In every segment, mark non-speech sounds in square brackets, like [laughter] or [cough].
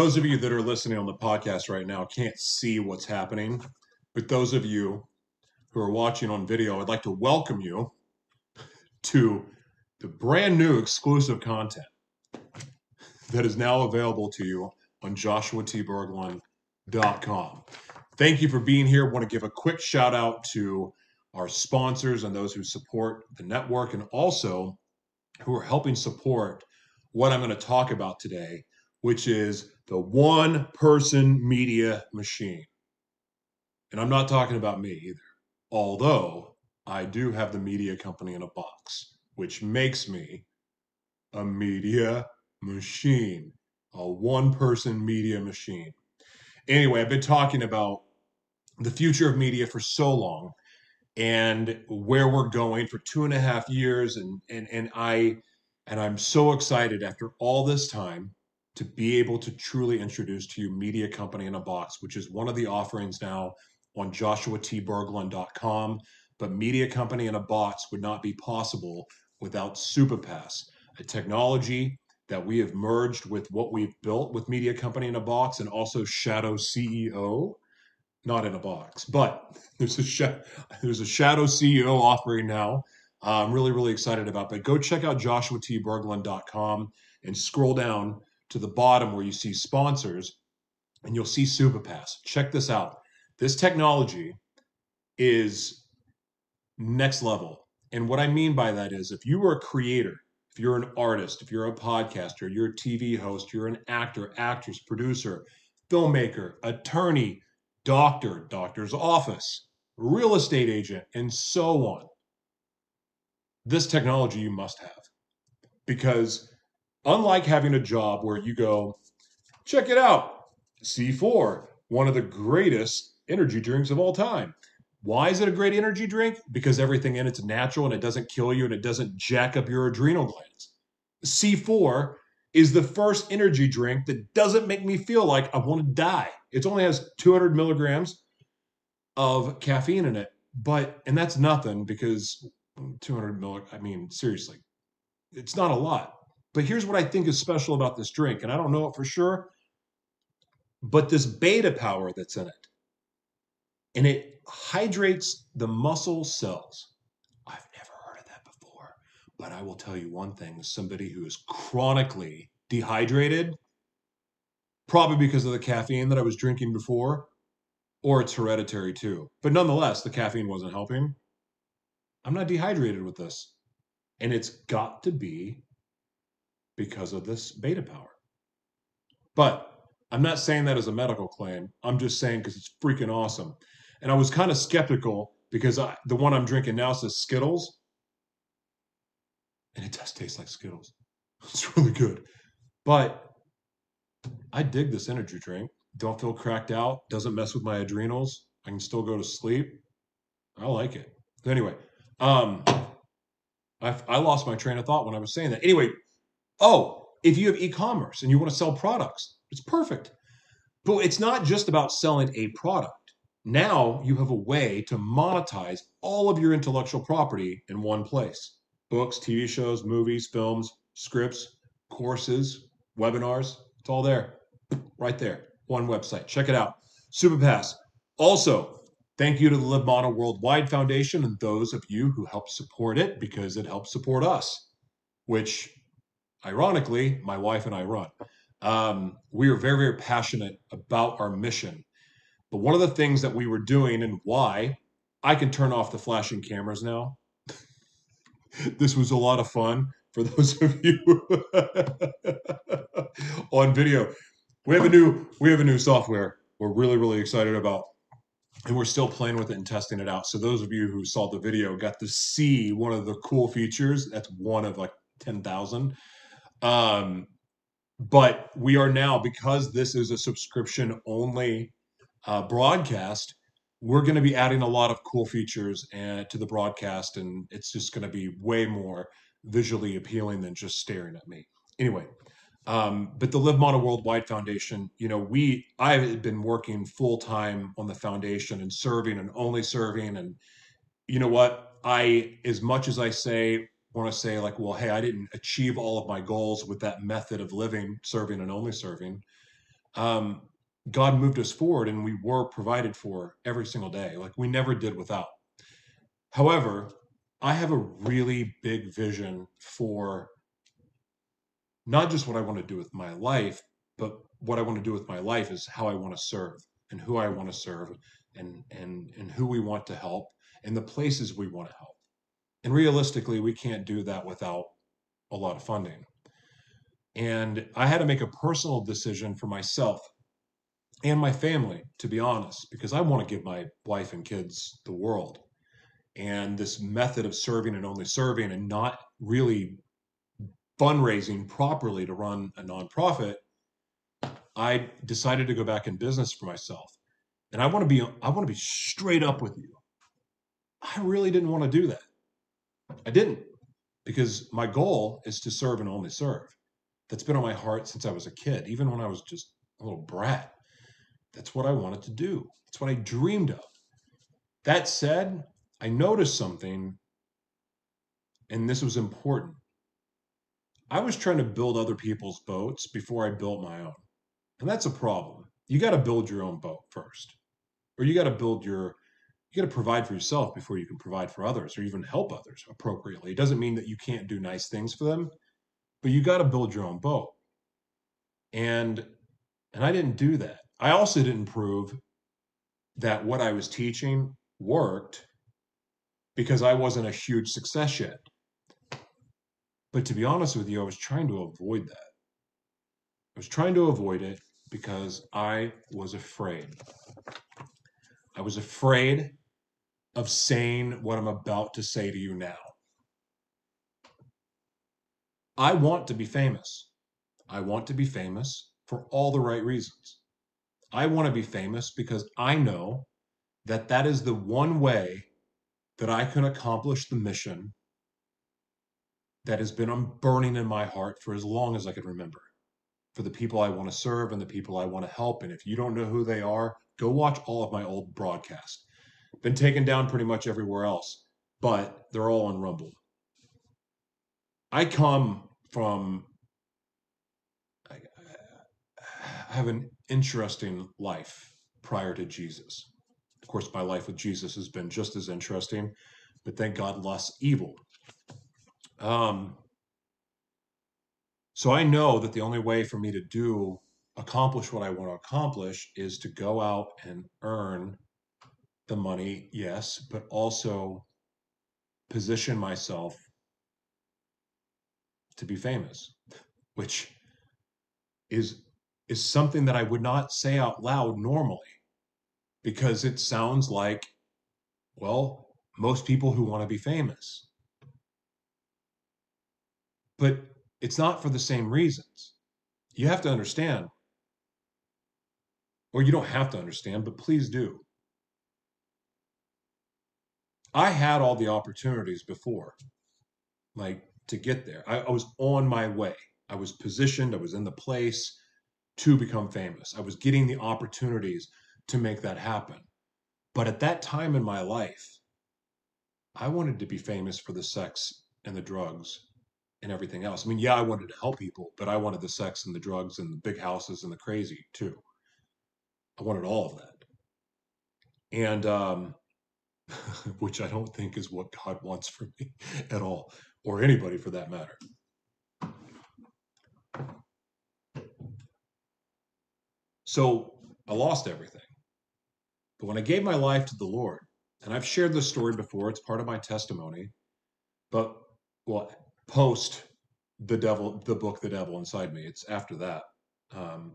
those of you that are listening on the podcast right now can't see what's happening, but those of you who are watching on video, I'd like to welcome you to the brand new exclusive content that is now available to you on joshuatberglan.com. Thank you for being here. I want to give a quick shout out to our sponsors and those who support the network and also who are helping support what I'm going to talk about today, which is the one person media machine. And I'm not talking about me either, although I do have the media company in a box, which makes me a media machine, a one person media machine. Anyway, I've been talking about the future of media for so long and where we're going for two and a half years and and and I and I'm so excited after all this time to be able to truly introduce to you Media Company in a Box, which is one of the offerings now on joshuatberglan.com. But Media Company in a Box would not be possible without SuperPass, a technology that we have merged with what we've built with Media Company in a Box and also Shadow CEO, not in a box, but [laughs] there's a sh- there's a Shadow CEO offering now. Uh, I'm really really excited about. But go check out joshuatberglan.com and scroll down to the bottom where you see sponsors, and you'll see SuperPass. Check this out. This technology is next level. And what I mean by that is if you are a creator, if you're an artist, if you're a podcaster, you're a TV host, you're an actor, actress, producer, filmmaker, attorney, doctor, doctor's office, real estate agent, and so on. This technology you must have. Because unlike having a job where you go, check it out, C4, one of the greatest energy drinks of all time. Why is it a great energy drink? Because everything in it's natural and it doesn't kill you and it doesn't jack up your adrenal glands. C4 is the first energy drink that doesn't make me feel like I want to die. It only has 200 milligrams of caffeine in it, but and that's nothing because 200 milli. I mean, seriously, it's not a lot. But here's what I think is special about this drink, and I don't know it for sure, but this beta power that's in it, and it hydrates the muscle cells. I've never heard of that before, but I will tell you one thing: somebody who is chronically dehydrated, probably because of the caffeine that I was drinking before, or it's hereditary too. But nonetheless, the caffeine wasn't helping. I'm not dehydrated with this. And it's got to be because of this beta power. But I'm not saying that as a medical claim. I'm just saying because it's freaking awesome. And I was kind of skeptical because I, the one I'm drinking now says Skittles. And it does taste like Skittles. [laughs] It's really good. But I dig this energy drink. Don't feel cracked out. Doesn't mess with my adrenals. I can still go to sleep. I like it. Anyway, um, I, I lost my train of thought when I was saying that. Anyway, oh, if you have e-commerce and you want to sell products, it's perfect. But it's not just about selling a product. Now you have a way to monetize all of your intellectual property in one place. Books, TV shows, movies, films, scripts, courses, webinars, it's all there. Right there. One website. Check it out. SuperPass. Also, Thank you to the Live Model Worldwide Foundation and those of you who help support it because it helps support us, which ironically, my wife and I run. Um, we are very, very passionate about our mission. But one of the things that we were doing and why I can turn off the flashing cameras now. [laughs] this was a lot of fun for those of you [laughs] on video. We have a new we have a new software we're really really excited about and we're still playing with it and testing it out. So those of you who saw the video got to see one of the cool features. That's one of like ten thousand. Um, but we are now because this is a subscription only uh, broadcast. We're going to be adding a lot of cool features and, uh, to the broadcast, and it's just going to be way more visually appealing than just staring at me. Anyway, um, but the Live Model Worldwide Foundation, you know, we I've been working full time on the foundation and serving and only serving. And you know what? I as much as I say want to say like, well, hey, I didn't achieve all of my goals with that method of living, serving and only serving. um, God moved us forward and we were provided for every single day. Like we never did without. However, I have a really big vision for not just what I want to do with my life, but what I want to do with my life is how I want to serve and who I want to serve and and and who we want to help and the places we want to help. And realistically, we can't do that without a lot of funding. And I had to make a personal decision for myself and my family, to be honest, because I want to give my wife and kids the world. And this method of serving and only serving and not really fundraising properly to run a nonprofit, I decided to go back in business for myself. And I want to be I want to be straight up with you. I really didn't want to do that. I didn't because my goal is to serve and only serve. That's been on my heart since I was a kid, even when I was just a little brat. That's what I wanted to do. That's what I dreamed of. That said, I noticed something, and this was important. I was trying to build other people's boats before I built my own. And that's a problem. You got to build your own boat first, or you got to build your you got to provide for yourself before you can provide for others or even help others appropriately. It doesn't mean that you can't do nice things for them, but you got to build your own boat. And and I didn't do that. I also didn't prove that what I was teaching worked because I wasn't a huge success yet. But to be honest with you, I was trying to avoid that. I was trying to avoid it because I was afraid. I was afraid of saying what I'm about to say to you now. I want to be famous. I want to be famous for all the right reasons. I want to be famous because I know that that is the one way that I can accomplish the mission that has been burning in my heart for as long as I can remember for the people I want to serve and the people I want to help. And if you don't know who they are, go watch all of my old broadcasts. Been taken down pretty much everywhere else, but they're all on Rumble. I come from, I have an interesting life prior to Jesus. Of course, my life with Jesus has been just as interesting, but thank God less evil. Um, so I know that the only way for me to do accomplish what I want to accomplish is to go out and earn the money, yes, but also position myself to be famous, which is is something that I would not say out loud normally because it sounds like well, most people who want to be famous. But it's not for the same reasons. You have to understand, or you don't have to understand, but please do. I had all the opportunities before, like to get there. I, I was on my way. I was positioned, I was in the place to become famous. I was getting the opportunities to make that happen. But at that time in my life, I wanted to be famous for the sex and the drugs and everything else. I mean, yeah, I wanted to help people, but I wanted the sex and the drugs and the big houses and the crazy too. I wanted all of that. And um, [laughs] which I don't think is what God wants for me [laughs] at all, or anybody for that matter. So I lost everything. But when I gave my life to the Lord, and I've shared this story before, it's part of my testimony, but well, post the devil, the book, The Devil Inside Me, it's after that. Um,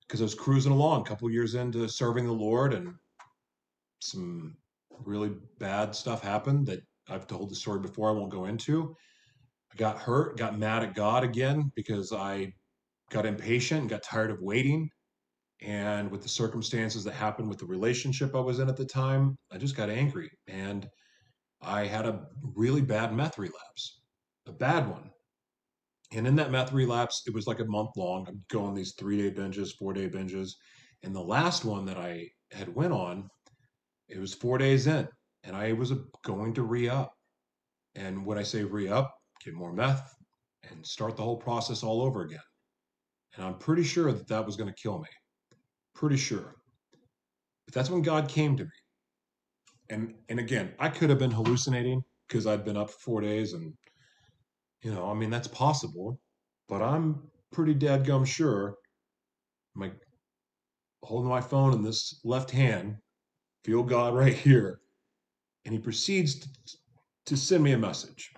because I was cruising along a couple years into serving the Lord and some really bad stuff happened that I've told the story before. I won't go into. I got hurt, got mad at God again because I got impatient and got tired of waiting. And with the circumstances that happened with the relationship I was in at the time, I just got angry and I had a really bad meth relapse, a bad one. And in that meth relapse, it was like a month long. I'm going these three day binges, four day binges. And the last one that I had went on, it was four days in, and I was going to re up. And when I say re up, get more meth and start the whole process all over again. And I'm pretty sure that that was going to kill me. Pretty sure. But that's when God came to me. And and again, I could have been hallucinating because I'd been up for four days and you know, I mean that's possible. But I'm pretty dead gum sure my holding my phone in this left hand, feel God right here. And he proceeds to, to send me a message.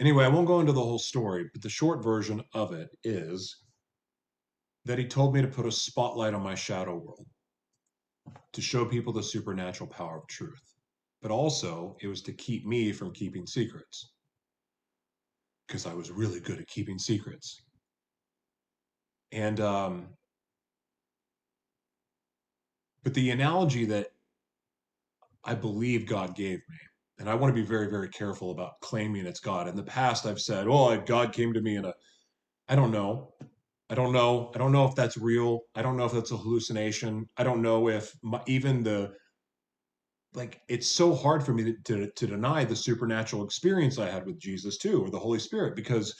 Anyway, I won't go into the whole story, but the short version of it is that he told me to put a spotlight on my shadow world to show people the supernatural power of truth. But also, it was to keep me from keeping secrets because I was really good at keeping secrets. And, um, but the analogy that I believe God gave me, and I want to be very, very careful about claiming it's God. In the past, I've said, "Oh, God came to me in a," I don't know, I don't know, I don't know if that's real. I don't know if that's a hallucination. I don't know if my, even the like it's so hard for me to, to, to deny the supernatural experience I had with Jesus too, or the Holy Spirit, because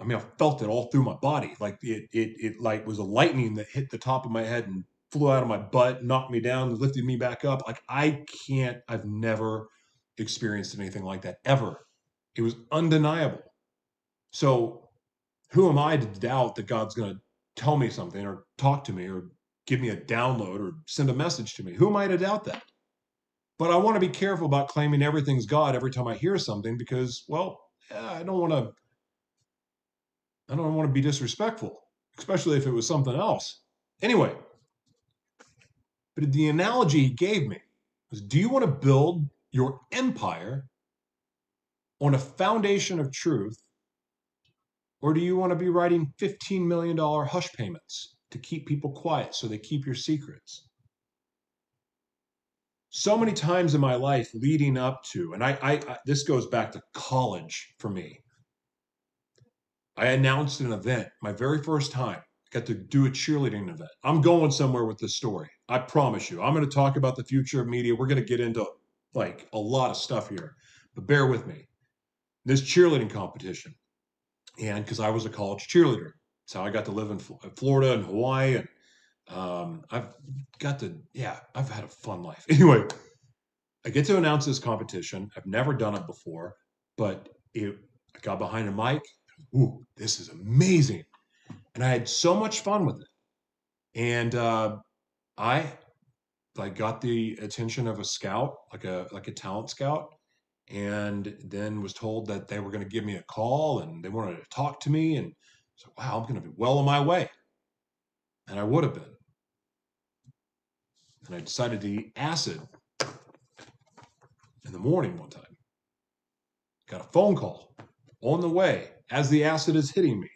I mean I felt it all through my body. Like it it it like was a lightning that hit the top of my head and flew out of my butt, knocked me down, lifted me back up. Like I can't, I've never experienced anything like that ever. It was undeniable. So who am I to doubt that God's going to tell me something or talk to me or give me a download or send a message to me? Who am I to doubt that? But I want to be careful about claiming everything's God every time I hear something because, well, I don't want to. I don't want to be disrespectful, especially if it was something else. Anyway, but the analogy he gave me was do you want to build your empire on a foundation of truth, or do you want to be writing $15 million hush payments to keep people quiet so they keep your secrets? So many times in my life leading up to, and I, I, I this goes back to college for me. I announced an event, my very first time, got to do a cheerleading event. I'm going somewhere with this story. I promise you. I'm going to talk about the future of media. We're going to get into like a lot of stuff here, but bear with me. This cheerleading competition, and because I was a college cheerleader, that's how I got to live in Florida and Hawaii, and um, I've got to, yeah, I've had a fun life. [laughs] Anyway, I get to announce this competition. I've never done it before, but it, I got behind a mic. Ooh, this is amazing and I had so much fun with it. And uh, I like got the attention of a scout, like a like a talent scout, and then was told that they were going to give me a call and they wanted to talk to me. And so, wow, I'm going to be well on my way, and I would have been. And I decided to eat acid in the morning one time. Got a phone call on the way as the acid is hitting me.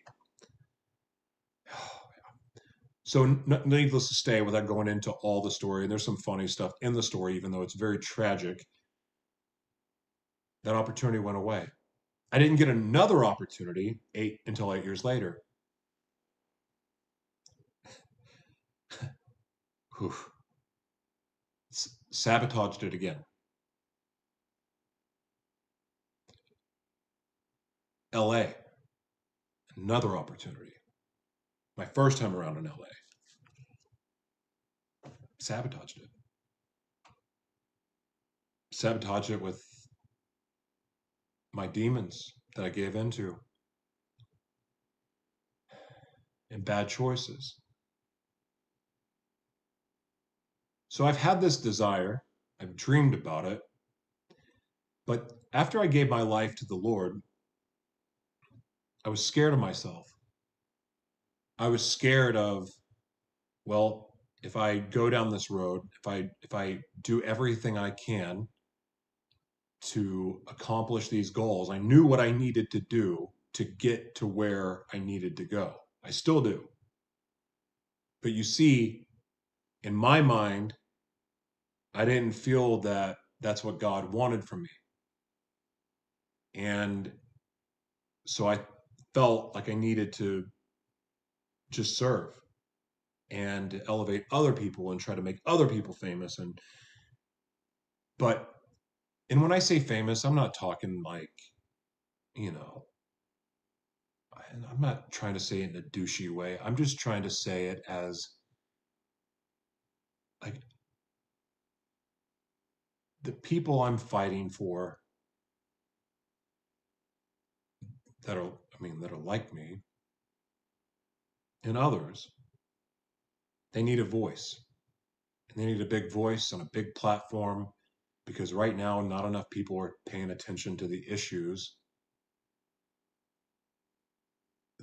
So, n- needless to say, without going into all the story, and there's some funny stuff in the story, even though it's very tragic, that opportunity went away. I didn't get another opportunity eight until eight years later. [sighs] S- sabotaged it again. LA, another opportunity. My first time around in LA sabotaged it. Sabotaged it with my demons that I gave into and bad choices. So I've had this desire, I've dreamed about it, but after I gave my life to the Lord, I was scared of myself. I was scared of, well, if I go down this road, if I if I do everything I can to accomplish these goals, I knew what I needed to do to get to where I needed to go. I still do. But you see, in my mind, I didn't feel that that's what God wanted from me. And so I felt like I needed to just serve and elevate other people and try to make other people famous and but and when i say famous i'm not talking like you know I'm not trying to say it in a douchey way. I'm just trying to say it as like the people I'm fighting for that are, I mean, that are like me and others, they need a voice. And they need a big voice on a big platform because right now, not enough people are paying attention to the issues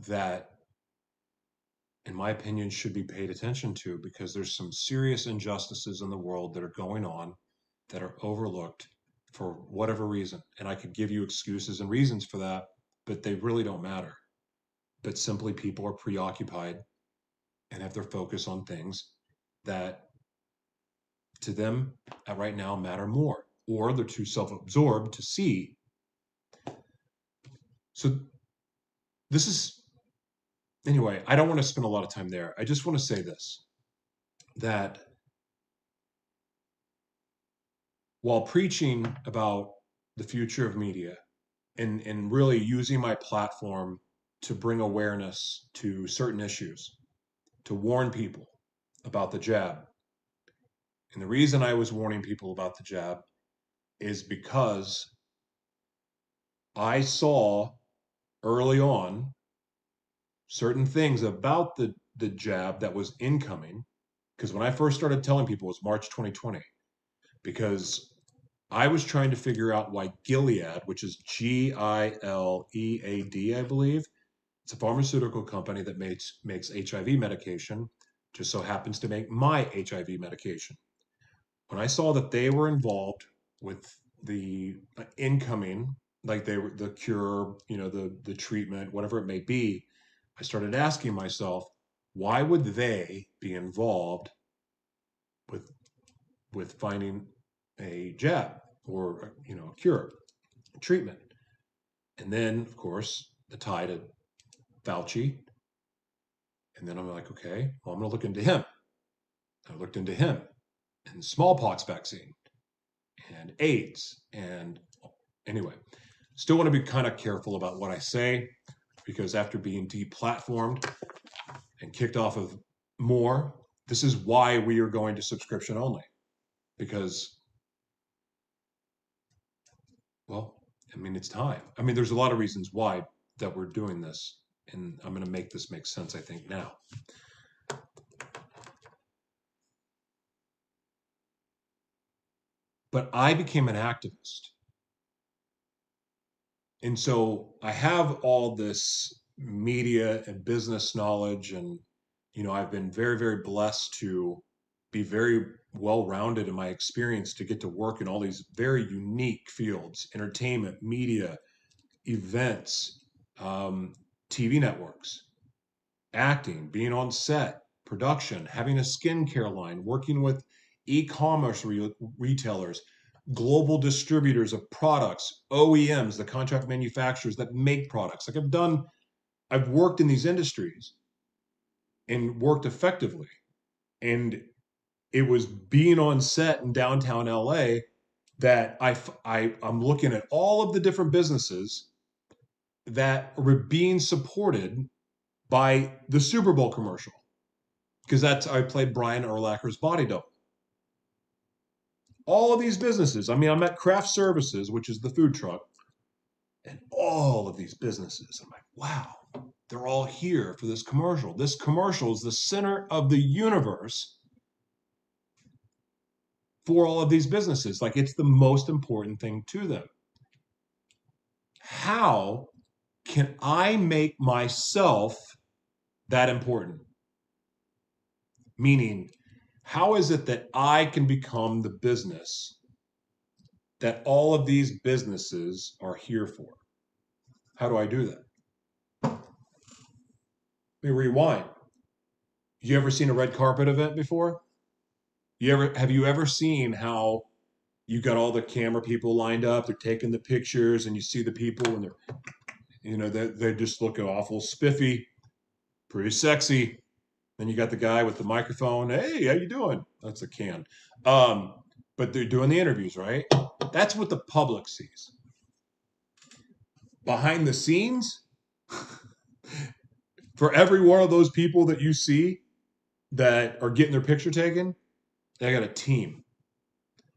that, in my opinion, should be paid attention to because there's some serious injustices in the world that are going on that are overlooked for whatever reason. And I could give you excuses and reasons for that, but they really don't matter. But simply people are preoccupied and have their focus on things that to them right now matter more, or they're too self absorbed to see. So, this is anyway, I don't want to spend a lot of time there. I just want to say this that while preaching about the future of media and, and really using my platform to bring awareness to certain issues, to warn people about the jab. And the reason I was warning people about the jab is because I saw early on certain things about the the jab that was incoming because when I first started telling people it was March 2020 because I was trying to figure out why Gilead, which is G I L E A D, I believe, it's a pharmaceutical company that makes makes HIV medication, just so happens to make my HIV medication. When I saw that they were involved with the uh, incoming, like they were the cure, you know, the the treatment, whatever it may be, I started asking myself, why would they be involved with with finding a jab or you know a cure, a treatment? And then, of course, the tie to Fauci, and then I'm like, okay, well, I'm going to look into him. I looked into him and smallpox vaccine and AIDS and anyway, still want to be kind of careful about what I say because after being deplatformed and kicked off of more, this is why we are going to subscription only. Because, well, I mean, it's time. I mean, there's a lot of reasons why that we're doing this. And I'm going to make this make sense, I think, now. But I became an activist and so I have all this media and business knowledge, and you know, I've been very, very blessed to be very well rounded in my experience to get to work in all these very unique fields entertainment, media, events, um, TV networks, acting, being on set, production, having a skincare line, working with e commerce re- retailers, global distributors of products, OEMs, the contract manufacturers that make products. Like I've done, I've worked in these industries and worked effectively. And it was being on set in downtown LA that I, I I'm looking at all of the different businesses that were being supported by the Super Bowl commercial because that's I played Brian Urlacher's body double all of these businesses. I mean, I'm at Craft Services, which is the food truck, and all of these businesses. I'm like, wow, they're all here for this commercial. This commercial is the center of the universe for all of these businesses. Like, it's the most important thing to them. How can I make myself that important? Meaning, how is it that I can become the business that all of these businesses are here for? How do I do that? Let me rewind. You ever seen a red carpet event before? You ever have you ever seen how you got all the camera people lined up, they're taking the pictures, and you see the people and they're you know, they they just look awful spiffy, pretty sexy, then you got the guy with the microphone. Hey, how you doing? That's a can. Um, but they're doing the interviews, right? That's what the public sees. Behind the scenes, [laughs] For every one of those people that you see that are getting their picture taken, they got a team.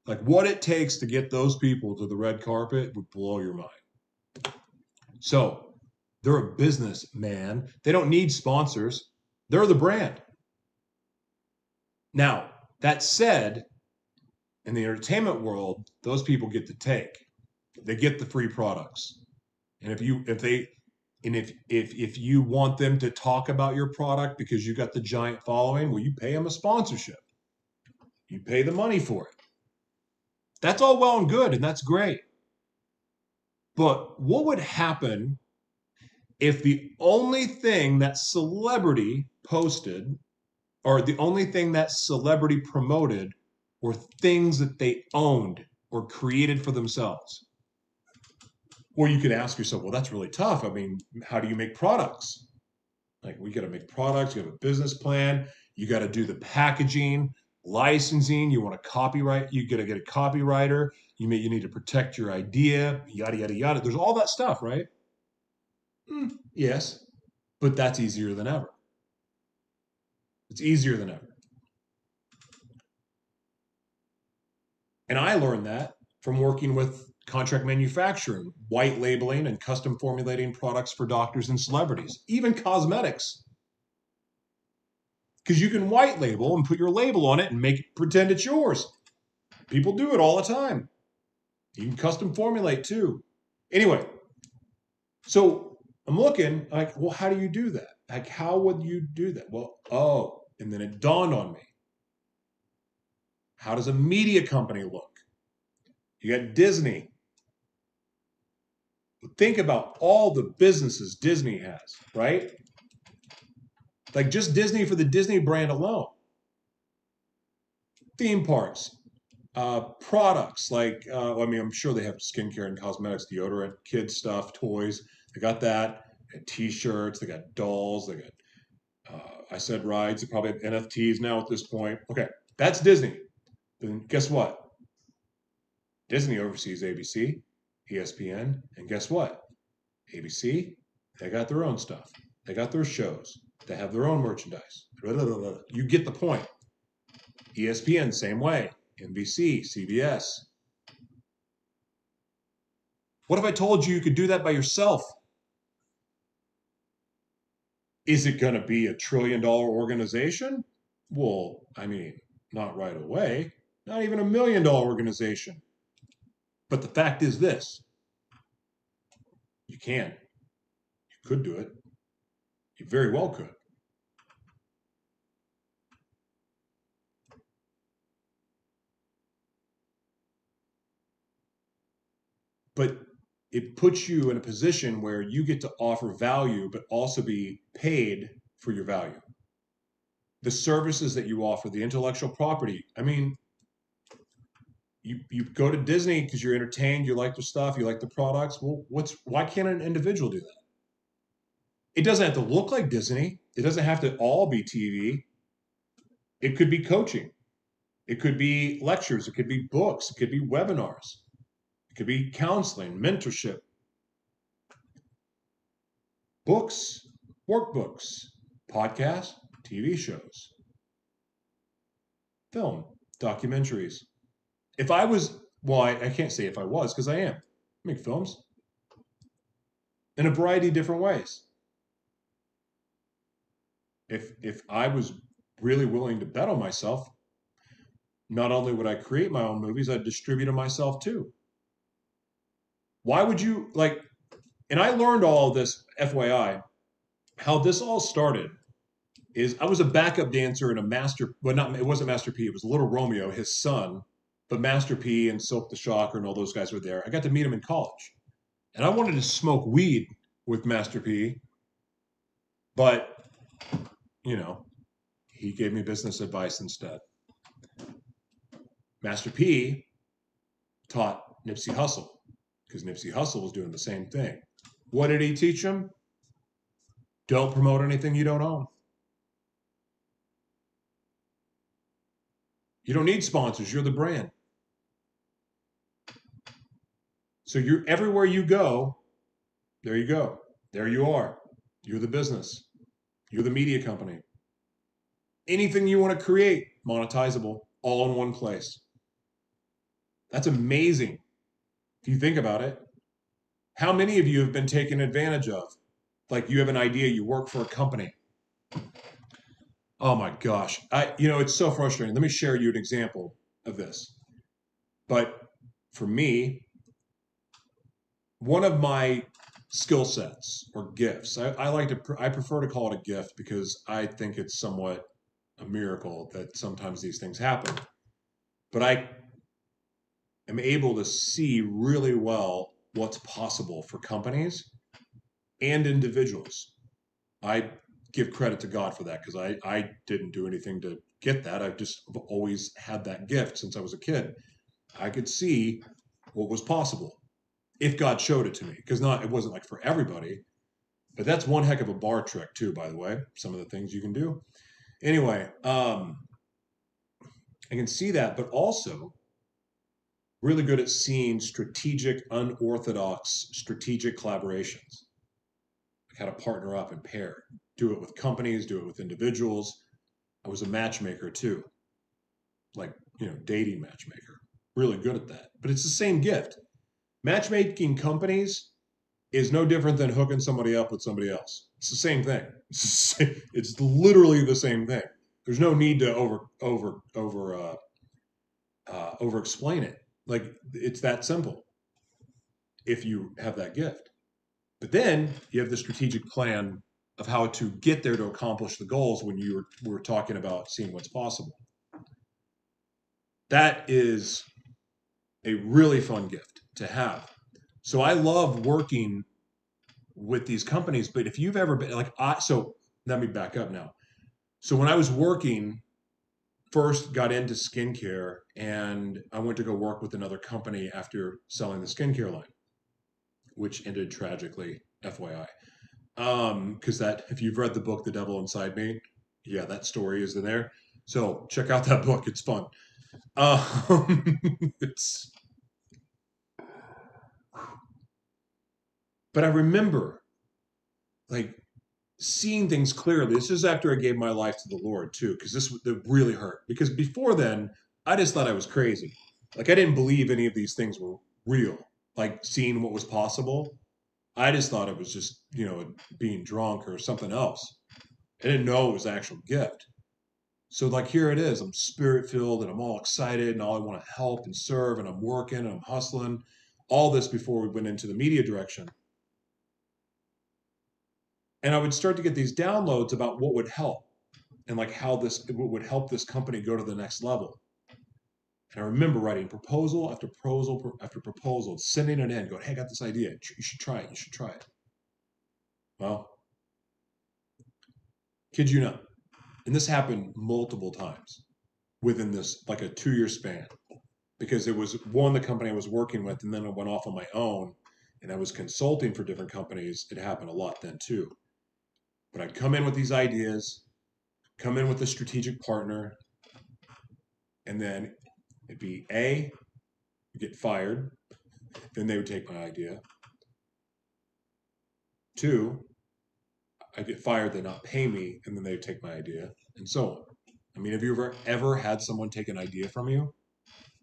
Like what it takes to get those people to the red carpet would blow your mind. So they're a business man. They don't need sponsors. They're the brand. Now, that said, in the entertainment world, those people get to take. They get the free products. And if you if they and if if if you want them to talk about your product because you got the giant following, well you pay them a sponsorship. You pay the money for it. That's all well and good and that's great. But what would happen if the only thing that celebrity posted or the only thing that celebrity promoted were things that they owned or created for themselves. Or you could ask yourself, well, that's really tough. I mean, how do you make products? Like, we got to make products, you have a business plan, you got to do the packaging, licensing, you want a copyright, you got to get a copywriter, you may you need to protect your idea, yada yada yada. There's all that stuff, right? Mm, yes, but that's easier than ever. It's easier than ever. And I learned that from working with contract manufacturing, white labeling, and custom formulating products for doctors and celebrities, even cosmetics. Because you can white label and put your label on it and make it pretend it's yours. People do it all the time. You can custom formulate too. Anyway, so I'm looking like, well, how do you do that? Like, how would you do that? Well, oh, and then it dawned on me. How does a media company look? You got Disney. Think about all the businesses Disney has, right? Like just Disney for the Disney brand alone. Theme parks, uh, products like, uh, I mean, I'm sure they have skincare and cosmetics, deodorant, kids stuff, toys. They got that. T-shirts. They got dolls. They got. Uh, I said rides. They probably have NFTs now at this point. Okay, that's Disney. Then guess what? Disney oversees ABC, ESPN, and guess what? ABC, they got their own stuff. They got their shows. They have their own merchandise. You get the point. ESPN, same way. NBC, CBS. What if I told you you could do that by yourself? Is it going to be a trillion dollar organization? Well, I mean, not right away. Not even a million dollar organization. But the fact is this you can. You could do it. You very well could. But it puts you in a position where you get to offer value, but also be paid for your value. The services that you offer, the intellectual property. I mean, you, you go to Disney because you're entertained, you like the stuff, you like the products. Well, what's why can't an individual do that? It doesn't have to look like Disney. It doesn't have to all be TV. It could be coaching. It could be lectures. It could be books. It could be webinars. Could be counseling, mentorship, books, workbooks, podcasts, TV shows, film, documentaries. If I was, well, I, I can't say if I was because I am. I make films in a variety of different ways. If if I was really willing to bet on myself, not only would I create my own movies, I'd distribute them myself too. Why would you like? And I learned all this, FYI, how this all started is I was a backup dancer in a master, well, not it wasn't Master P, it was Little Romeo, his son, but Master P and Silk the Shocker and all those guys were there. I got to meet him in college, and I wanted to smoke weed with Master P, but you know, he gave me business advice instead. Master P taught Nipsey Hussle because Nipsey Hussle was doing the same thing. What did he teach him? Don't promote anything you don't own. You don't need sponsors, you're the brand. So you're everywhere you go, there you go. There you are. You're the business. You're the media company. Anything you want to create, monetizable, all in one place. That's amazing. If you think about it, how many of you have been taken advantage of? Like you have an idea, you work for a company. Oh my gosh. I you know, it's so frustrating. Let me share you an example of this. But for me, one of my skill sets or gifts, I, I like to I prefer to call it a gift because I think it's somewhat a miracle that sometimes these things happen. But I am able to see really well what's possible for companies and individuals. I give credit to God for that because I, I didn't do anything to get that. I've just always had that gift since I was a kid. I could see what was possible if God showed it to me because not it wasn't like for everybody. But that's one heck of a bar trick too, by the way. Some of the things you can do. Anyway, um, I can see that, but also really good at seeing strategic, unorthodox, strategic collaborations. Like how to partner up and pair. Do it with companies, do it with individuals. I was a matchmaker too, like, you know, dating matchmaker. Really good at that. But it's the same gift. Matchmaking companies is no different than hooking somebody up with somebody else. It's the same thing. [laughs] It's, literally the same thing. There's no need to over over over uh, uh, over explain it. Like it's that simple if you have that gift. But then you have the strategic plan of how to get there to accomplish the goals when you were, were talking about seeing what's possible. That is a really fun gift to have. So I love working with these companies, but if you've ever been like I so let me back up now. So when I was working first got into skincare and I went to go work with another company after selling the skincare line, which ended tragically, FYI. Um, because that if you've read the book The Devil Inside Me, yeah, that story is in there. So check out that book, it's fun. Um, [laughs] it's but I remember like seeing things clearly. This is after I gave my life to the Lord too, because this really hurt. Because before then, I just thought I was crazy. Like I didn't believe any of these things were real. Like seeing what was possible, I just thought it was just you know being drunk or something else. I didn't know it was actual gift. So like here it is. I'm spirit filled and I'm all excited and all I want to help and serve and I'm working and I'm hustling. All this before we went into the media direction and I would start to get these downloads about what would help and like how this would help this company go to the next level. And I remember writing proposal after proposal after proposal, sending it in, going, "Hey, I got this idea. You should try it. You should try it." Well, kid you not, and this happened multiple times within this like a two-year span, because it was one the company I was working with, and then I went off on my own, and I was consulting for different companies. It happened a lot then too. But I'd come in with these ideas, come in with a strategic partner, and then it'd be A, get fired, then they would take my idea. Two, I get fired, they not pay me, and then they take my idea, and so on. I mean, have you ever ever had someone take an idea from you?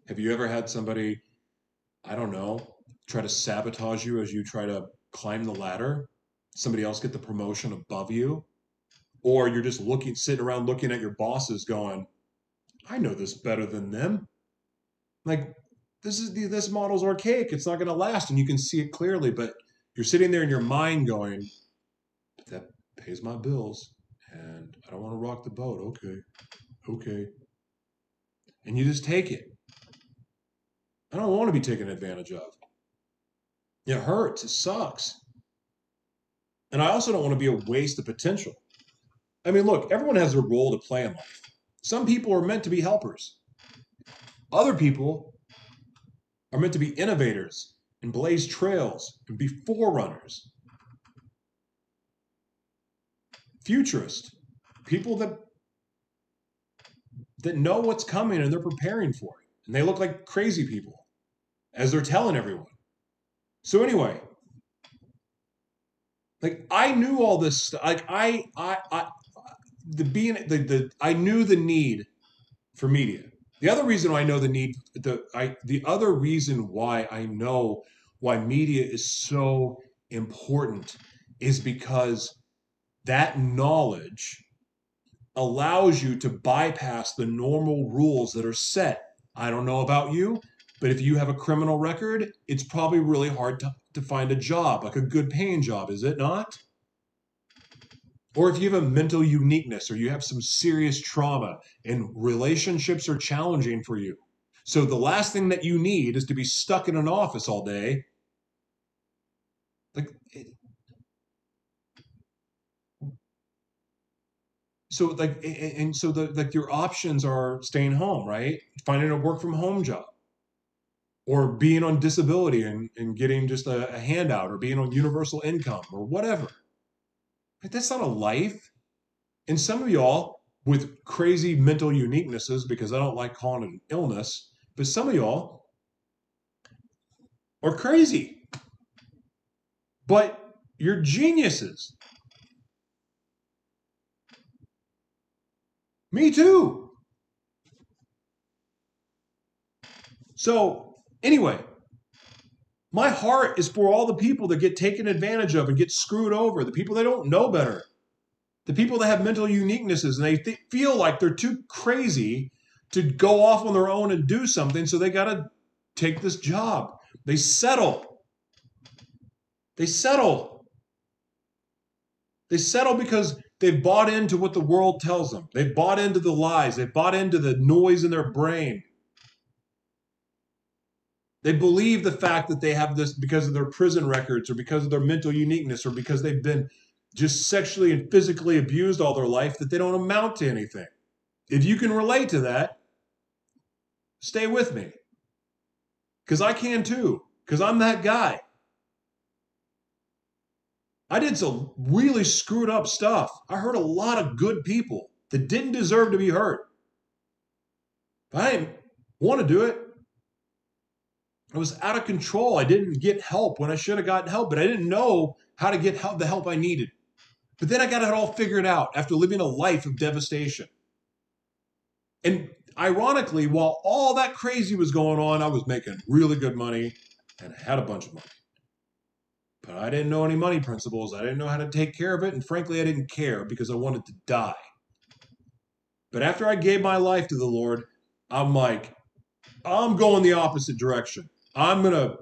Have you ever had somebody, I don't know, try to sabotage you as you try to climb the ladder? Somebody else get the promotion above you or you're just looking sitting around looking at your bosses going i know this better than them. Like this is the this model's archaic. It's not going to last and you can see it clearly but you're sitting there in your mind going that pays my bills and i don't want to rock the boat. Okay okay. And you just take it. I don't want to be taken advantage of. It hurts. It sucks and I also don't want to be a waste of potential. I mean, look, everyone has a role to play in life. Some people are meant to be helpers. Other people are meant to be innovators and blaze trails and be forerunners. Futurists, people that that know what's coming and they're preparing for it. And they look like crazy people as they're telling everyone. So anyway, Like I knew all this stuff. Like I, I, I, the being the the I knew the need for media. The other reason I know the need the I the other reason why I know why media is so important is because that knowledge allows you to bypass the normal rules that are set. I don't know about you, but if you have a criminal record, it's probably really hard to, to find a job, like a good paying job, is it not? Or if you have a mental uniqueness or you have some serious trauma and relationships are challenging for you. So the last thing that you need is to be stuck in an office all day. Like it, so like and so the like your options are staying home, right? Finding a work from home job or being on disability and, and getting just a, a handout or being on universal income or whatever. That's not a life. And some of y'all with crazy mental uniquenesses, because I don't like calling it an illness, but some of y'all are crazy. But you're geniuses. Me too. So, anyway, my heart is for all the people that get taken advantage of and get screwed over, the people that don't know better, the people that have mental uniquenesses and they th- feel like they're too crazy to go off on their own and do something, so they got to take this job. They settle. They settle. They settle because they've bought into what the world tells them. They've bought into the lies. They've bought into the noise in their brain. They believe the fact that they have this because of their prison records or because of their mental uniqueness or because they've been just sexually and physically abused all their life that they don't amount to anything. If you can relate to that, stay with me. Because I can too, because I'm that guy. I did some really screwed up stuff. I hurt a lot of good people that didn't deserve to be hurt. I didn't want to do it. I was out of control. I didn't get help when I should have gotten help, but I didn't know how to get help, the help I needed. But then I got it all figured out after living a life of devastation. And ironically, while all that crazy was going on, I was making really good money and I had a bunch of money. But I didn't know any money principles. I didn't know how to take care of it. And frankly, I didn't care because I wanted to die. But after I gave my life to the Lord, I'm like, I'm going the opposite direction. I'm gonna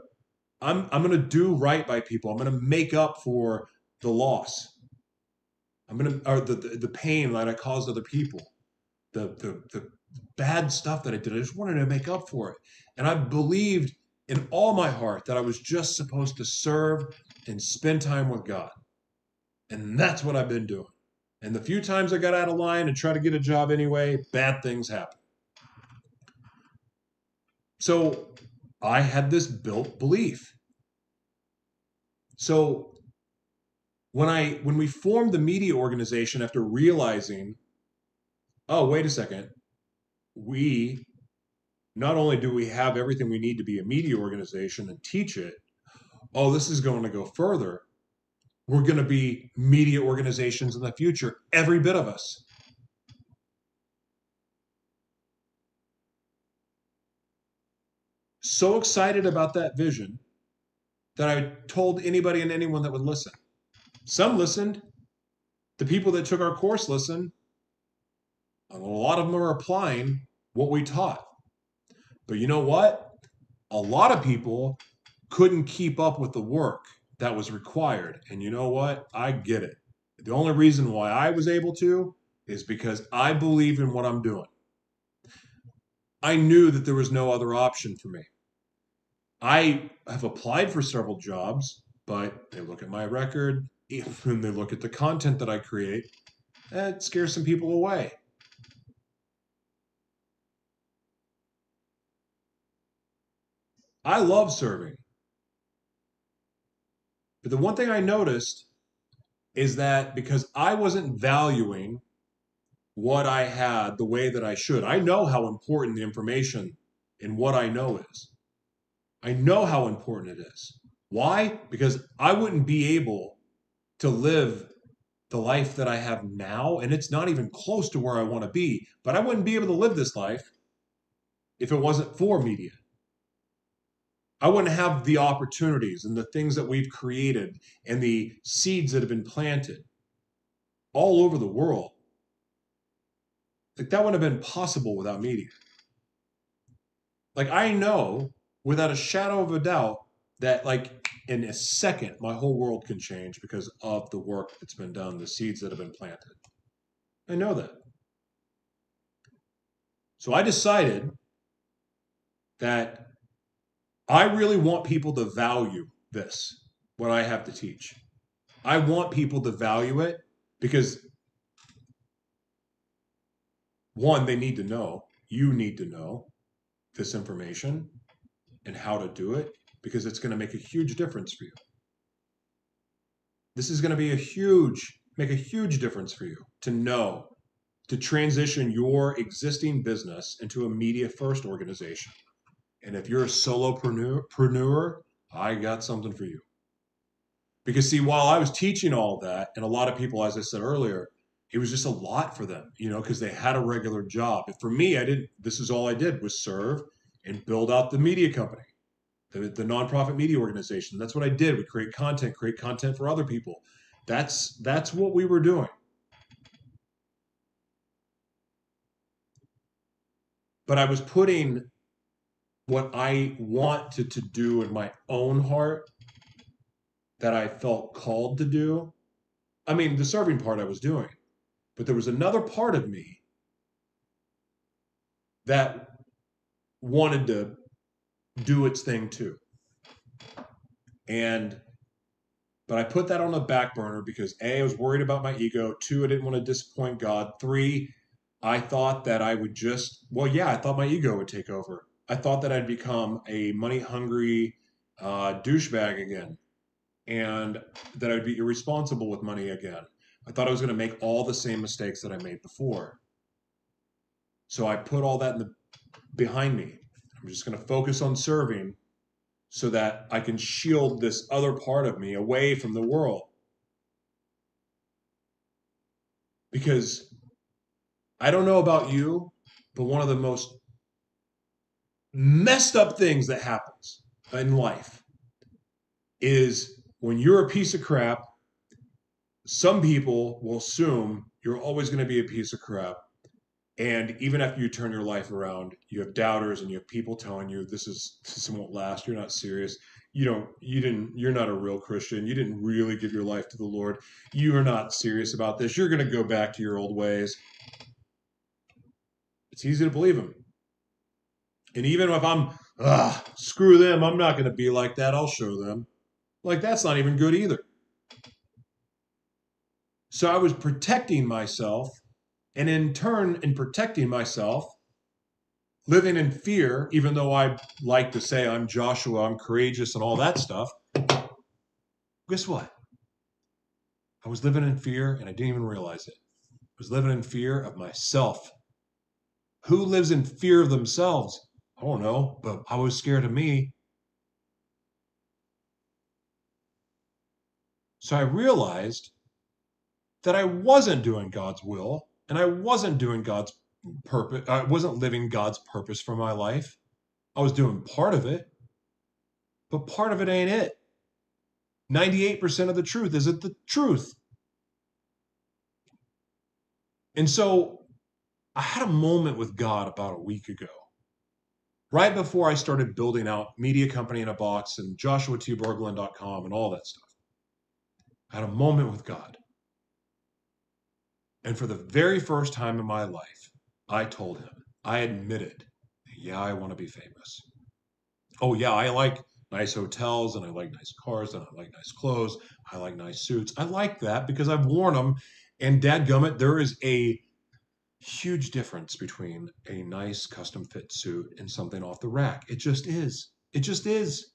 I'm I'm gonna do right by people. I'm gonna make up for the loss. I'm gonna or the the, the pain that I caused other people, the, the the bad stuff that I did. I just wanted to make up for it, and I believed in all my heart that I was just supposed to serve and spend time with God, and that's what I've been doing. And the few times I got out of line and tried to get a job anyway, bad things happen. So I had this built belief. So when I when we formed the media organization after realizing, oh, wait a second, we not only do we have everything we need to be a media organization and teach it, oh, this is going to go further. We're going to be media organizations in the future, every bit of us. So excited about that vision that I told anybody and anyone that would listen. Some listened. The people that took our course listened. A lot of them are applying what we taught. But you know what? A lot of people couldn't keep up with the work that was required. And you know what? I get it. The only reason why I was able to is because I believe in what I'm doing. I knew that there was no other option for me. I have applied for several jobs, but they look at my record and they look at the content that I create. It scares some people away. I love serving. But the one thing I noticed is that because I wasn't valuing what I had the way that I should, I know how important the information in what I know is. I know how important it is. Why? Because I wouldn't be able to live the life that I have now, and it's not even close to where I want to be. But I wouldn't be able to live this life if it wasn't for media. I wouldn't have the opportunities and the things that we've created and the seeds that have been planted all over the world. Like that wouldn't have been possible without media. Like I know without a shadow of a doubt that like in a second my whole world can change because of the work that's been done, the seeds that have been planted. I know that. So I decided that I really want people to value this, what I have to teach. I want people to value it because one, they need to know, you need to know this information and how to do it because it's going to make a huge difference for you. This is going to be a huge, make a huge difference for you to know, to transition your existing business into a media first organization. And if you're a solopreneur, I got something for you. Because see, while I was teaching all that, and a lot of people, as I said earlier, it was just a lot for them, you know, because they had a regular job. And for me, I didn't, this is all I did was serve and build out the media company, the, the nonprofit media organization. That's what I did. We create content, create content for other people. That's that's what we were doing. But I was putting what I wanted to do in my own heart that I felt called to do. I mean, the serving part I was doing, but there was another part of me that wanted to do its thing too. And but I put that on the back burner because A, I was worried about my ego. Two, I didn't want to disappoint God. Three, I thought that I would just, well, yeah, I thought my ego would take over. I thought that I'd become a money hungry uh, douchebag again and that I'd be irresponsible with money again. I thought I was going to make all the same mistakes that I made before. So I put all that in the behind me. I'm just going to focus on serving so that I can shield this other part of me away from the world. Because I don't know about you, but one of the most messed up things that happens in life is when you're a piece of crap, some people will assume you're always going to be a piece of crap. And even after you turn your life around, you have doubters and you have people telling you this is this won't last. You're not serious. You don't. You didn't. You're not a real Christian. You didn't really give your life to the Lord. You are not serious about this. You're going to go back to your old ways. It's easy to believe them. And even if I'm, ah, screw them, I'm not going to be like that. I'll show them. Like that's not even good either. So I was protecting myself, and in turn, in protecting myself, living in fear, even though I like to say I'm Joshua, I'm courageous, and all that stuff. Guess what? I was living in fear, and I didn't even realize it. I was living in fear of myself. Who lives in fear of themselves? I don't know, but I was scared of me. So I realized that I wasn't doing God's will and I wasn't doing God's purpose. I wasn't living God's purpose for my life. I was doing part of it, but part of it ain't it. 98% of the truth isn't the truth. And so I had a moment with God about a week ago right before I started building out Media Company in a Box and joshuatberglan.com and all that stuff. I had a moment with God. And for the very first time in my life, I told him, I admitted, yeah, I want to be famous. Oh, yeah, I like nice hotels and I like nice cars and I like nice clothes. I like nice suits. I like that because I've worn them. And dadgummit, there is a huge difference between a nice custom fit suit and something off the rack. It just is. It just is.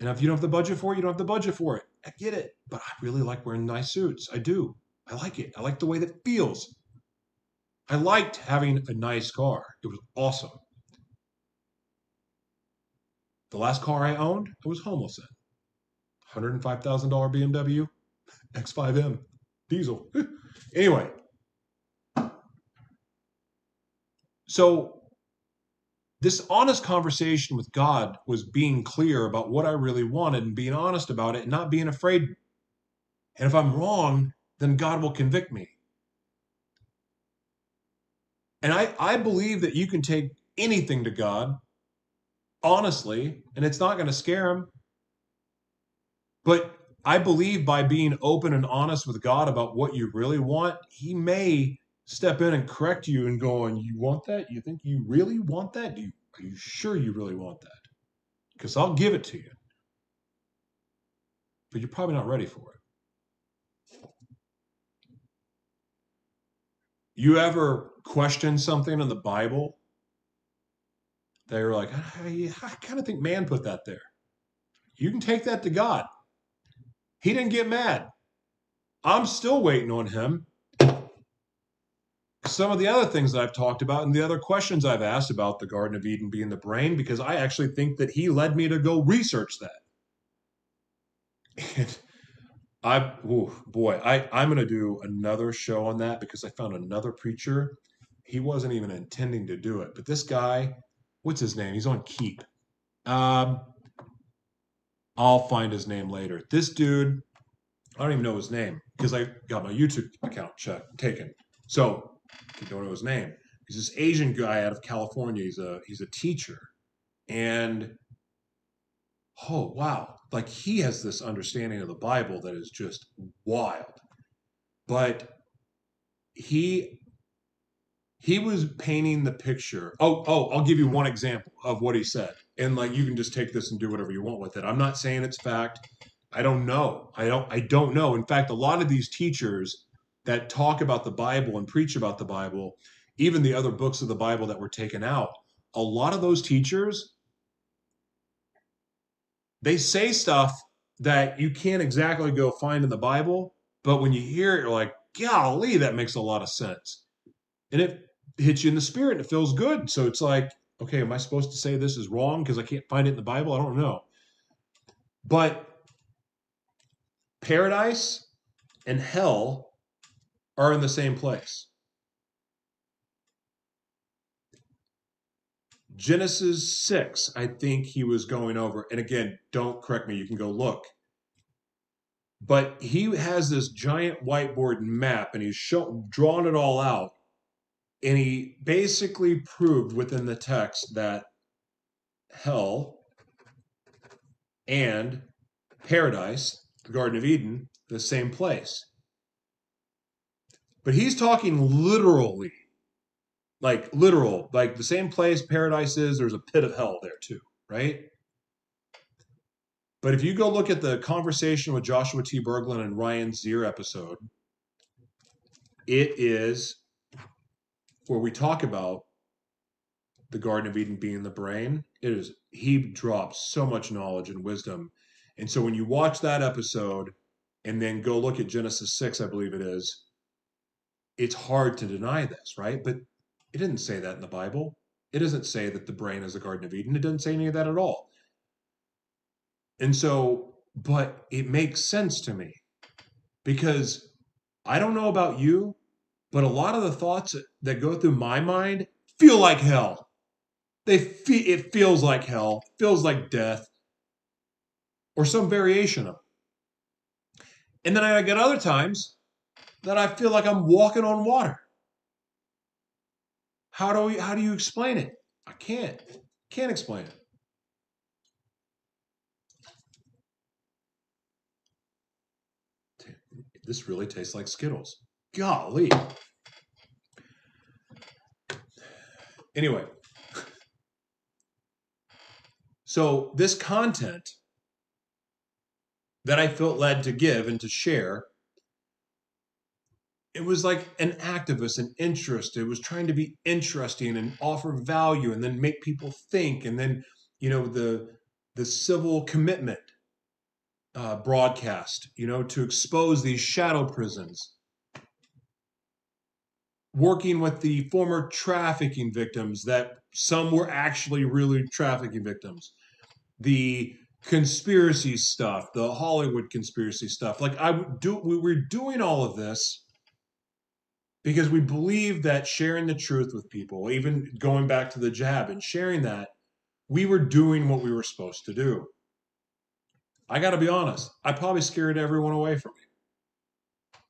And if you don't have the budget for it, you don't have the budget for it. I get it. But I really like wearing nice suits. I do. I like it. I like the way that feels. I liked having a nice car. It was awesome. The last car I owned, I was homeless in. $105,000 BMW. X5M diesel. [laughs] anyway, so this honest conversation with God was being clear about what I really wanted and being honest about it and not being afraid. And if I'm wrong, then God will convict me. And I, I believe that you can take anything to God honestly, and it's not going to scare him. But I believe by being open and honest with God about what you really want, He may step in and correct you and go, going, "You want that? You think you really want that? Do you are you sure you really want that? Because I'll give it to you, but you're probably not ready for it." You ever question something in the Bible they were like, I, I kind of think man put that there. You can take that to God. He didn't get mad. I'm still waiting on him. Some of the other things that I've talked about and the other questions I've asked about the Garden of Eden being the brain, because I actually think that he led me to go research that. [laughs] And I, oh boy, I, I'm to do another show on that because I found another preacher. He wasn't even intending to do it, but this guy what's his name? He's on Keep. Um, I'll find his name later. This dude, I don't even know his name because I got my YouTube account check taken. So I don't know his name. He's this Asian guy out of California. He's a he's a teacher, and oh wow, like he has this understanding of the Bible that is just wild. But he he was painting the picture. Oh, oh, I'll give you one example of what he said. And like you can just take this and do whatever you want with it. I'm not saying it's fact. I don't know. I don't I don't know. In fact, a lot of these teachers that talk about the Bible and preach about the Bible, even the other books of the Bible that were taken out, a lot of those teachers they say stuff that you can't exactly go find in the Bible, but when you hear it, you're like, golly, that makes a lot of sense. And it hits you in the spirit and it feels good. So it's like, okay, am I supposed to say this is wrong because I can't find it in the Bible? I don't know. But paradise and hell are in the same place. Genesis 6, I think he was going over. And again, don't correct me, you can go look. But he has this giant whiteboard map and he's show, drawn it all out and he basically proved within the text that hell and paradise, the Garden of Eden, the same place. But he's talking literally, like literal, like the same place paradise is, there's a pit of hell there too, right? But if you go look at the conversation with Joshua T. Berglan and Ryan Zier episode, it is where we talk about the Garden of Eden being the brain, it is he drops so much knowledge and wisdom. And so when you watch that episode and then go look at Genesis 6, I believe it is, it's hard to deny this, right? But it didn't say that in the Bible. It doesn't say that the brain is the Garden of Eden. It doesn't say any of that at all. And so, but it makes sense to me because I don't know about you, but a lot of the thoughts that go through my mind feel like hell. They fe- it feels like hell, feels like death, or some variation of it. And then I get other times that I feel like I'm walking on water. How do we, how do you explain it? I can't. Can't explain it. This really tastes like Skittles. Golly. Anyway, so this content that I felt led to give and to share, it was like an activist, an interest. It was trying to be interesting and offer value and then make people think. And then, you know, the the civil commitment uh, broadcast, you know, to expose these shadow prisons working with the former trafficking victims that some were actually really trafficking victims the conspiracy stuff, the Hollywood conspiracy stuff. Like I do we were doing all of this because we believe that sharing the truth with people, even going back to the jab and sharing that, we were doing what we were supposed to do. I got to be honest, I probably scared everyone away from me.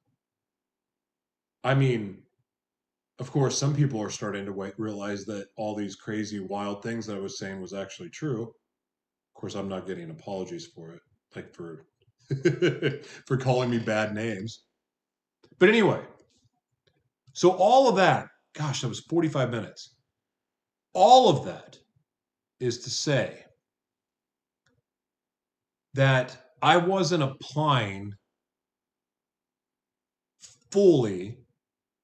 I mean, of course, some people are starting to realize that all these crazy, wild things that I was saying was actually true. Of course, I'm not getting apologies for it, like for [laughs] for calling me bad names. But anyway, so all of that, gosh, that was 45 minutes. All of that is to say that I wasn't applying fully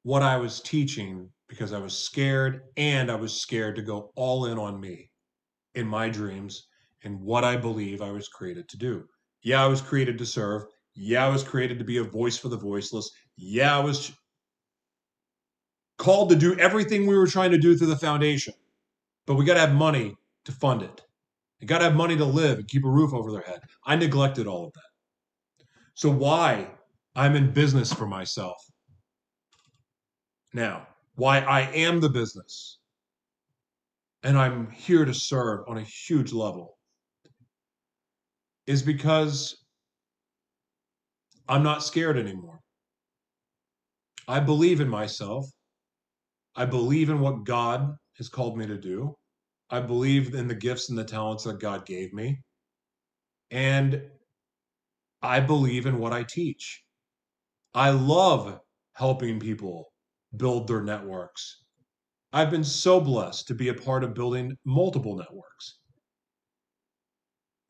what I was teaching because I was scared and I was scared to go all in on me in my dreams and what I believe I was created to do. Yeah, I was created to serve. Yeah, I was created to be a voice for the voiceless. Yeah, I was called to do everything we were trying to do through the foundation. But we got to have money to fund it. You got to have money to live and keep a roof over their head. I neglected all of that. So, why I'm in business for myself now, why I am the business. And I'm here to serve on a huge level is because I'm not scared anymore. I believe in myself. I believe in what God has called me to do. I believe in the gifts and the talents that God gave me. And I believe in what I teach. I love helping people build their networks. I've been so blessed to be a part of building multiple networks.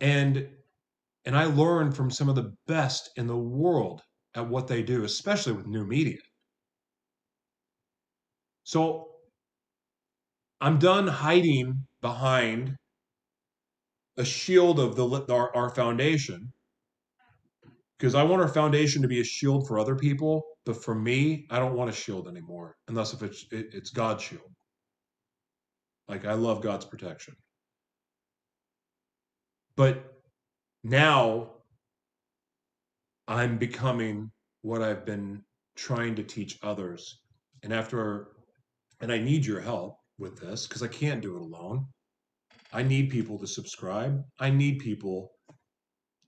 And and I learned from some of the best in the world at what they do, especially with new media. So I'm done hiding behind a shield of the our, our foundation because I want our foundation to be a shield for other people, but for me, I don't want a shield anymore, unless if it's it, it's God's shield. Like I love God's protection, but now I'm becoming what I've been trying to teach others, and after, and I need your help with this because I can't do it alone. I need people to subscribe. I need people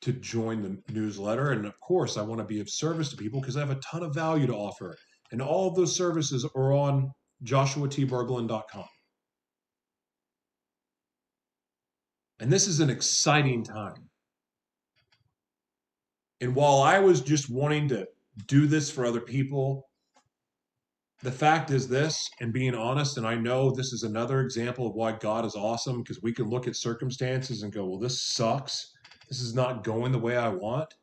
to join the newsletter. And of course, I want to be of service to people because I have a ton of value to offer. And all of those services are on joshuatberglan.com. And this is an exciting time. And while I was just wanting to do this for other people, the fact is this, and being honest, and I know this is another example of why God is awesome because we can look at circumstances and go, well, this sucks. This is not going the way I want.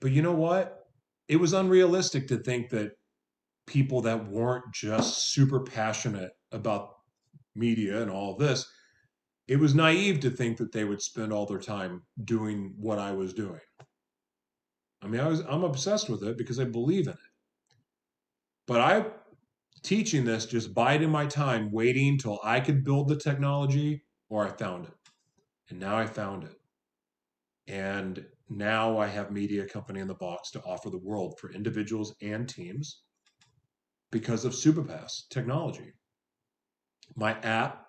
But you know what? It was unrealistic to think that people that weren't just super passionate about media and all of this, it was naive to think that they would spend all their time doing what I was doing. I mean, I was I'm obsessed with it because I believe in it. But I teaching this just biding my time, waiting till I could build the technology or I found it. And now I found it. And now I have media company in the box to offer the world for individuals and teams because of Superpass technology. My app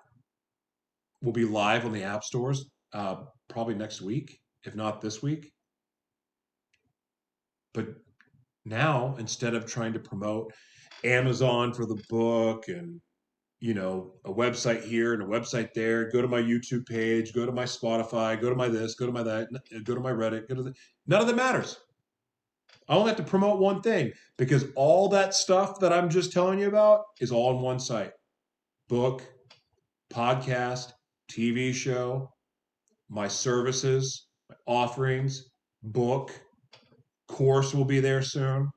will be live on the app stores uh, probably next week, if not this week. But now, instead of trying to promote Amazon for the book and you know a website here and a website there, go to my YouTube page, go to my Spotify, go to my this, go to my that, go to my Reddit, go to the, none of that matters. I only have to promote one thing because all that stuff that I'm just telling you about is all on one site. Book, podcast, TV show, my services, my offerings, book, course will be there soon.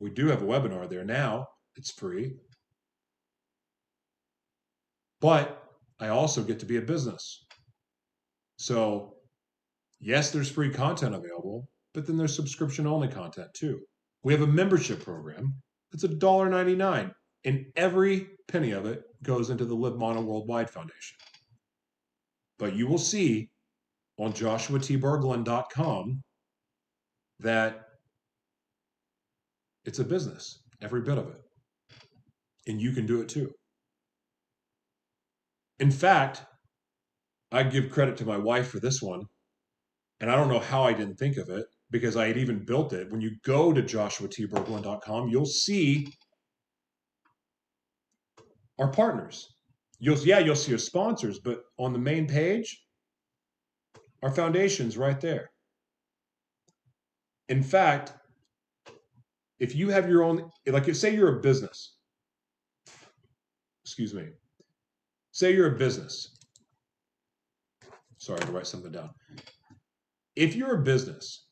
We do have a webinar there now. It's free. But I also get to be a business. So, yes, there's free content available, but then there's subscription only content too. We have a membership program that's $1.99, and every penny of it goes into the Live Model Worldwide Foundation. But you will see on joshuatberglan.com that it's a business, every bit of it. And you can do it too. In fact, I give credit to my wife for this one. And I don't know how I didn't think of it because I had even built it. When you go to joshuatberglan.com, you'll see our partners. You'll yeah, you'll see our sponsors, but on the main page, our foundation's right there. In fact, if you have your own, like say you're a business, excuse me, say you're a business. Sorry to write something down. If you're a business,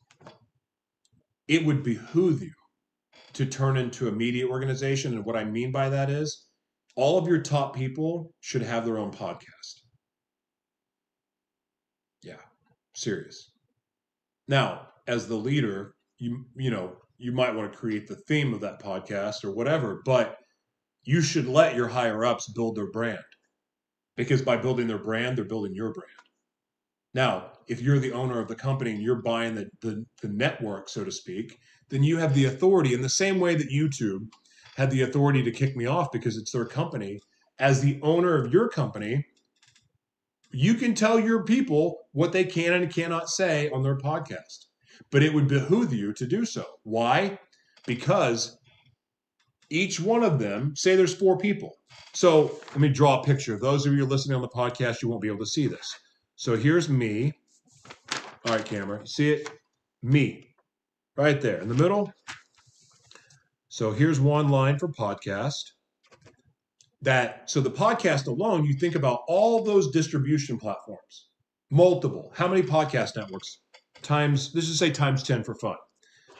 it would behoove you to turn into a media organization. And what I mean by that is all of your top people should have their own podcast. Yeah, serious. Now, as the leader, you you know, you might want to create the theme of that podcast or whatever, but you should let your higher ups build their brand. Because by building their brand, they're building your brand. Now, if you're the owner of the company and you're buying the, the, the network, so to speak, then you have the authority in the same way that YouTube had the authority to kick me off because it's their company. As the owner of your company, you can tell your people what they can and cannot say on their podcast. But it would behoove you to do so. Why? Because each one of them, say there's four people. So let me draw a picture. Those of you listening on the podcast, you won't be able to see this. So here's me. All right, camera. See it? Me. Right there in the middle. So here's one line for podcast. That so the podcast alone, you think about all those distribution platforms, multiple. How many podcast networks? Times, this is say times 10 for fun.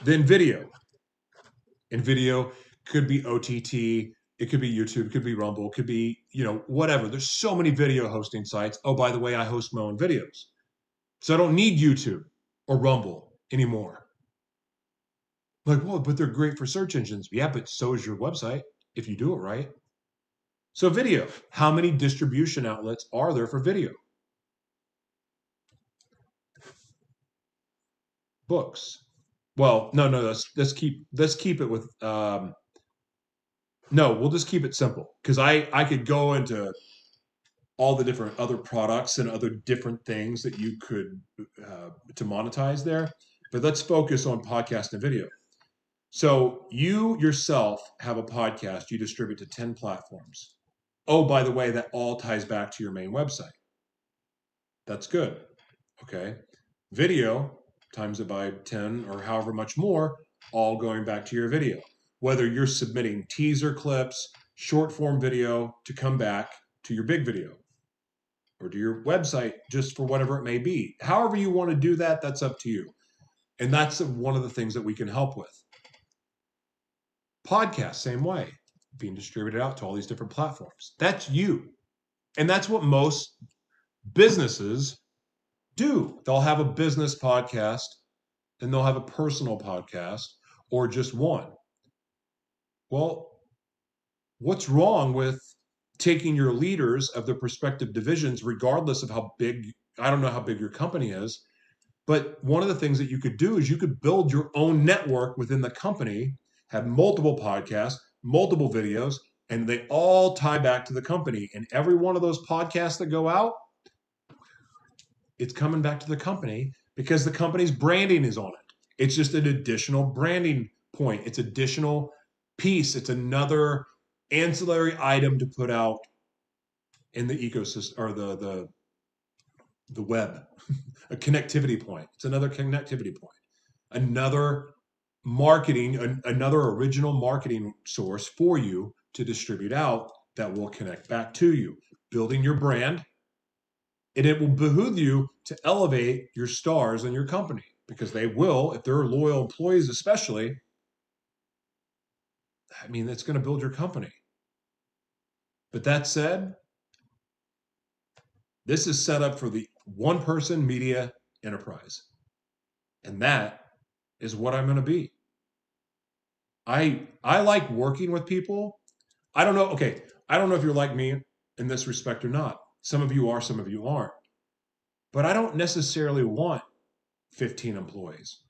Then video. And video could be OTT, it could be YouTube, it could be Rumble, it could be, you know, whatever. There's so many video hosting sites. Oh, by the way, I host my own videos. So I don't need YouTube or Rumble anymore. Like, well, but they're great for search engines. Yeah, but so is your website if you do it right. So, video. How many distribution outlets are there for video? Books. Well, no, no. Let's let's keep let's keep it with. Um, no, we'll just keep it simple because I I could go into all the different other products and other different things that you could uh, to monetize there. But let's focus on podcast and video. So you yourself have a podcast you distribute to 10 platforms. Oh, by the way, that all ties back to your main website. That's good. Okay. Video times it by 10 or however much more, all going back to your video. Whether you're submitting teaser clips, short form video to come back to your big video or to your website just for whatever it may be. However, you want to do that, that's up to you. And that's one of the things that we can help with. Podcast, same way, being distributed out to all these different platforms. That's you. And that's what most businesses do. They'll have a business podcast and they'll have a personal podcast or just one. Well, what's wrong with taking your leaders of the prospective divisions, regardless of how big, I don't know how big your company is, but one of the things that you could do is you could build your own network within the company have multiple podcasts, multiple videos, and they all tie back to the company. And every one of those podcasts that go out, it's coming back to the company because the company's branding is on it. It's just an additional branding point. It's additional piece. It's another ancillary item to put out in the ecosystem or the the the web, [laughs] a connectivity point. It's another connectivity point, another marketing, an, another original marketing source for you to distribute out that will connect back to you, building your brand. And it will behoove you to elevate your stars in your company because they will, if they're loyal employees, especially. I mean, it's going to build your company. But that said, this is set up for the one person media enterprise. And that is what I'm going to be. I I like working with people. I don't know. Okay, I don't know if you're like me in this respect or not. Some of you are, some of you aren't. but I don't necessarily want 15 employees.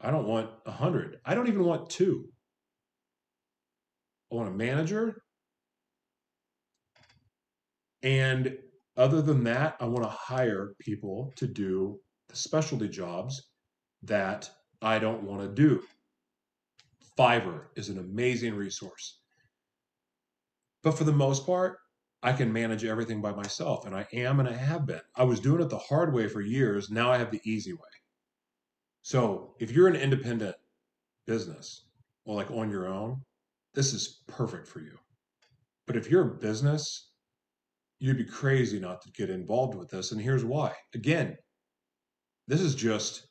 I don't want 100. I don't even want two. I want a manager. And other than that, I want to hire people to do the specialty jobs that I don't want to do. Fiverr is an amazing resource. But for the most part, I can manage everything by myself, and I am and I have been. I was doing it the hard way for years. Now I have the easy way. So if you're an independent business or like on your own, this is perfect for you. But if you're a business, you'd be crazy not to get involved with this. And here's why. Again, this is just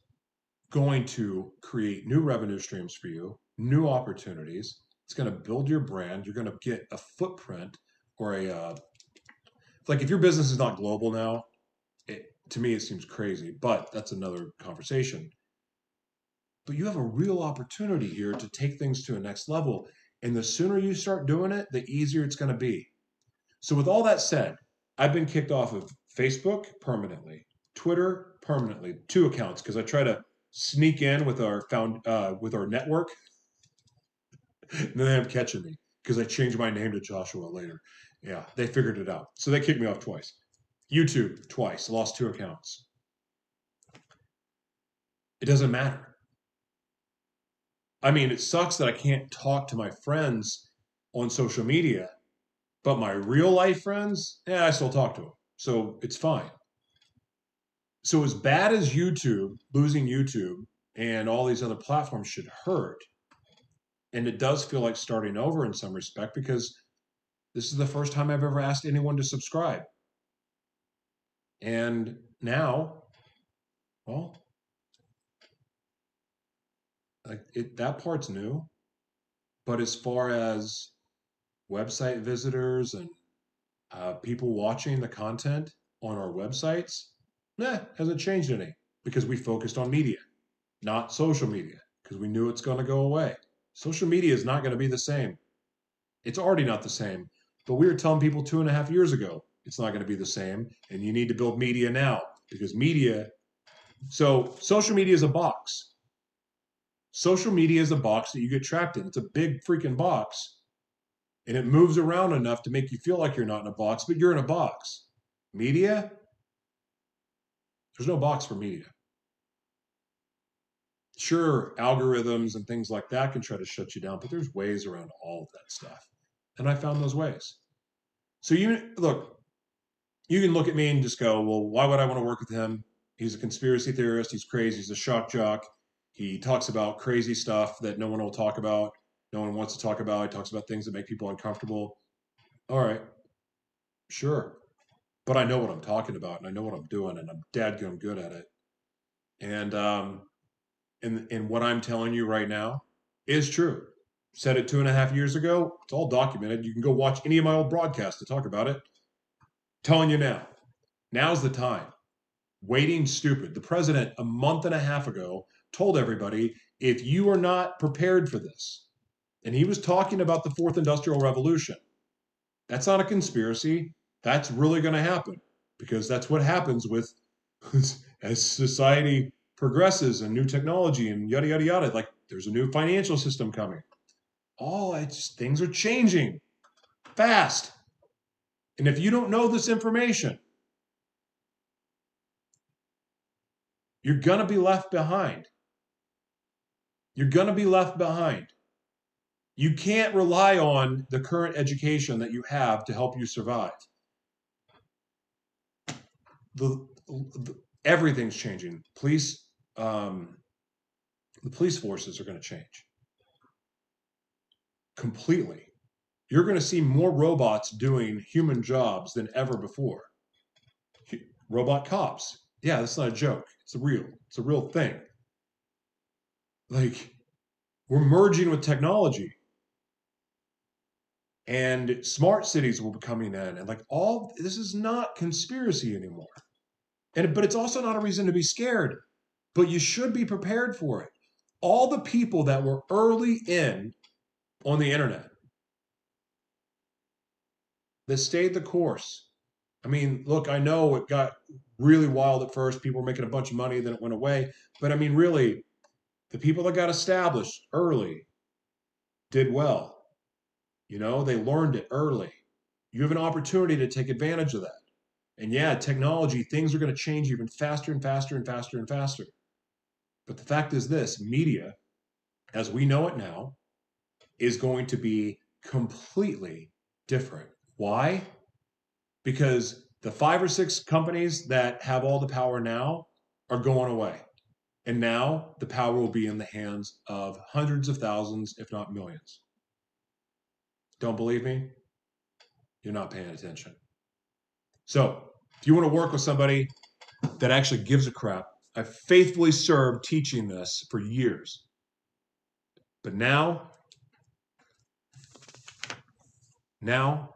going to create new revenue streams for you, new opportunities. It's going to build your brand. You're going to get a footprint or a uh, like if your business is not global now, it, to me it seems crazy, but that's another conversation. But you have a real opportunity here to take things to a next level, and the sooner you start doing it, the easier it's going to be. So with all that said, I've been kicked off of Facebook permanently, Twitter permanently, two accounts because I try to sneak in with our found uh, with our network. [laughs] and then they end up catching me because I changed my name to Joshua later. Yeah, they figured it out. So they kicked me off twice. YouTube, twice. Lost two accounts. It doesn't matter. I mean, it sucks that I can't talk to my friends on social media, but my real life friends, yeah, I still talk to them. So it's fine. So, as bad as YouTube, losing YouTube and all these other platforms should hurt, and it does feel like starting over in some respect because this is the first time I've ever asked anyone to subscribe. And now, well, like it, that part's new. But as far as website visitors and uh, people watching the content on our websites, nah, hasn't changed any because we focused on media, not social media, because we knew it's going to go away. Social media is not going to be the same. It's already not the same. But we were telling people two and a half years ago it's not going to be the same, and you need to build media now because media. So social media is a box. Social media is a box that you get trapped in. It's a big freaking box, and it moves around enough to make you feel like you're not in a box, but you're in a box. Media, there's no box for media. Sure, algorithms and things like that can try to shut you down, but there's ways around all of that stuff. And I found those ways. So you look, you can look at me and just go, well, why would I want to work with him? He's a conspiracy theorist. He's crazy. He's a shock jock. He talks about crazy stuff that no one will talk about. No one wants to talk about. He talks about things that make people uncomfortable. All right, sure. But I know what I'm talking about and I know what I'm doing and I'm dadgum good at it. And um and and what I'm telling you right now is true said it two and a half years ago. It's all documented. You can go watch any of my old broadcasts to talk about it. telling you now, now's the time. Waiting stupid. The president, a month and a half ago, told everybody if you are not prepared for this, and he was talking about the fourth industrial revolution, that's not a conspiracy. That's really going to happen because that's what happens with [laughs] as society progresses and new technology and yada, yada, yada. Like there's a new financial system coming all it's things are changing fast. And if you don't know this information, you're going to be left behind. You're going to be left behind. You can't rely on the current education that you have to help you survive. The, the everything's changing. Police, um, the police forces are going to change completely. You're going to see more robots doing human jobs than ever before. Robot cops. Yeah, that's not a joke. It's a real. It's a real thing. Like we're merging with technology. And smart cities will be coming in and like all this is not conspiracy anymore. And but it's also not a reason to be scared. But you should be prepared for it. All the people that were early in on the internet that stayed the course I mean, look, I know it got really wild at first. People were making a bunch of money, then it went away. But I mean, really, the people that got established early did well. You know, they learned it early. You have an opportunity to take advantage of that. And yeah, technology, things are going to change even faster and faster and faster and faster. But the fact is this media, as we know it now, is going to be completely different. Why? Because the five or six companies that have all the power now are going away. And now the power will be in the hands of hundreds of thousands, if not millions. Don't believe me? You're not paying attention. So, if you want to work with somebody that actually gives a crap, I've faithfully served teaching this for years. But now, now,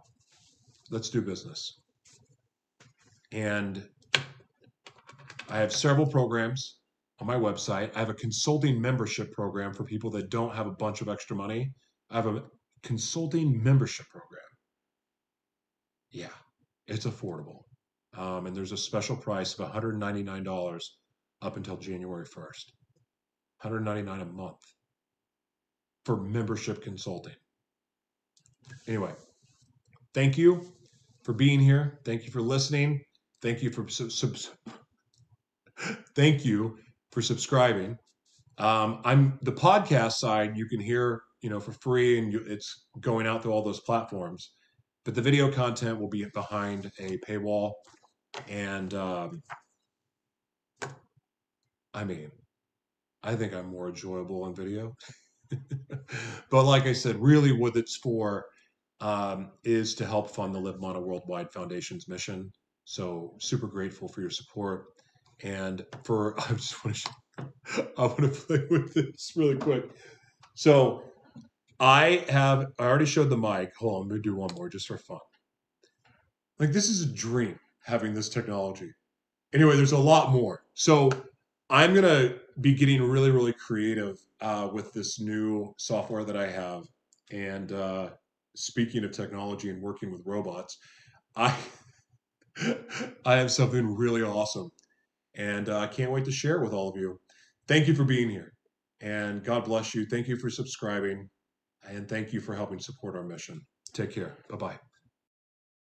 let's do business. And I have several programs on my website. I have a consulting membership program for people that don't have a bunch of extra money. I have a consulting membership program. Yeah, it's affordable. Um, and there's a special price of $199 up until January 1st. 199 a month for membership consulting. Anyway, thank you for being here. Thank you for listening. Thank you for sub- sub- [laughs] thank you for subscribing. Um, I'm the podcast side. You can hear you know for free, and you, it's going out to all those platforms. But the video content will be behind a paywall, and um, I mean, I think I'm more enjoyable on video. [laughs] but like I said, really what it's for um, is to help fund the Live Model Worldwide Foundation's mission. So super grateful for your support. And for [laughs] I just want to I want to [laughs] play with this really quick. So I have I already showed the mic. Hold on, I'm gonna do one more just for fun. Like this is a dream having this technology. Anyway, there's a lot more. So I'm gonna be getting really, really creative uh, with this new software that I have. And uh, speaking of technology and working with robots, I [laughs] I have something really awesome, and uh, I can't wait to share with all of you. Thank you for being here, and God bless you. Thank you for subscribing, and thank you for helping support our mission. Take care. Bye bye.